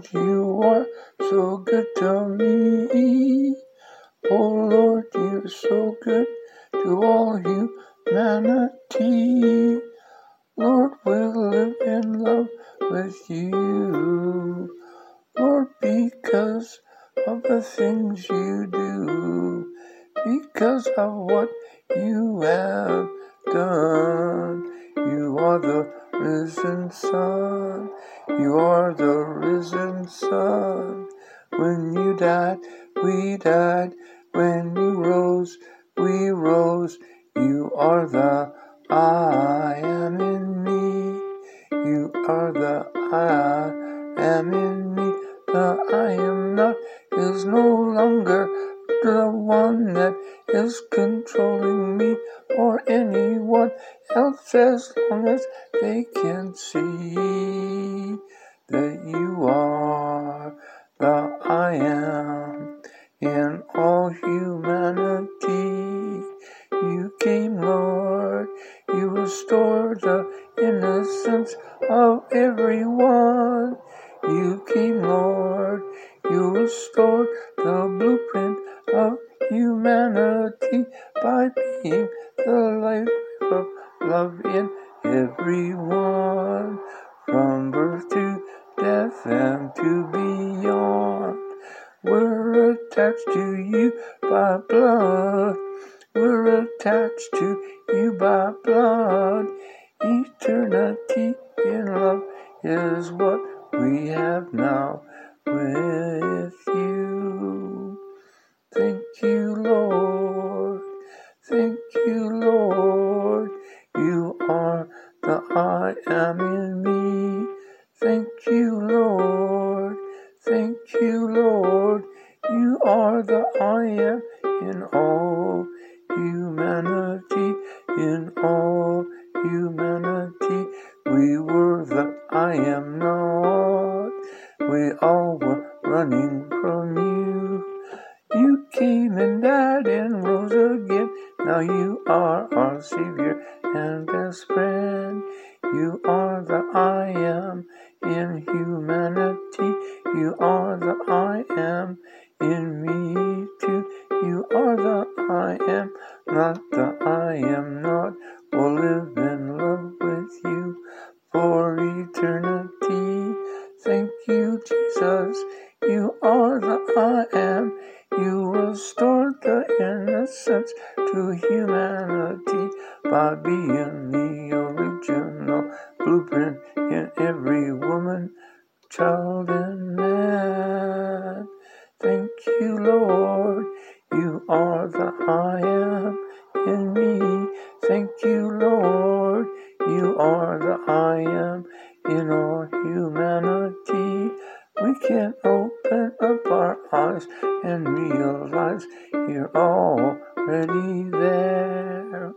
Lord, you are so good to me. Oh Lord, you're so good to all humanity. Lord, we'll live in love with you. Lord, because of the things you do, because of what you have done. You are the risen Son. You are the risen Son. When you died, we died. When you rose, we rose. You are the I am in me. You are the I am in me. The I am not is no longer the one that is controlling me or anyone else as long as they can see that you are the I am in all humanity. You came, Lord, you restored the innocence of everyone. You came, Lord, you restored the blueprint of humanity by being the life of love in everyone, from birth to and to beyond. We're attached to you by blood. We're attached to you by blood. Eternity in love is what we have now with you. Thank you, Lord. Thank you, Lord. You are the I am in me. Thank you, Lord. Thank you, Lord. You are the I am in all humanity. In all humanity, we were the I am not. We all were running from you. You came and died and rose again. Now you are our Savior and best friend. You are the I am in humanity. You are the I am in You restored the innocence to humanity by being the original blueprint in every woman, child, and man. Thank you, Lord. You are the I am in me. Thank you, Lord. You are the I am in all humanity. We can open up our eyes and realize you're already there.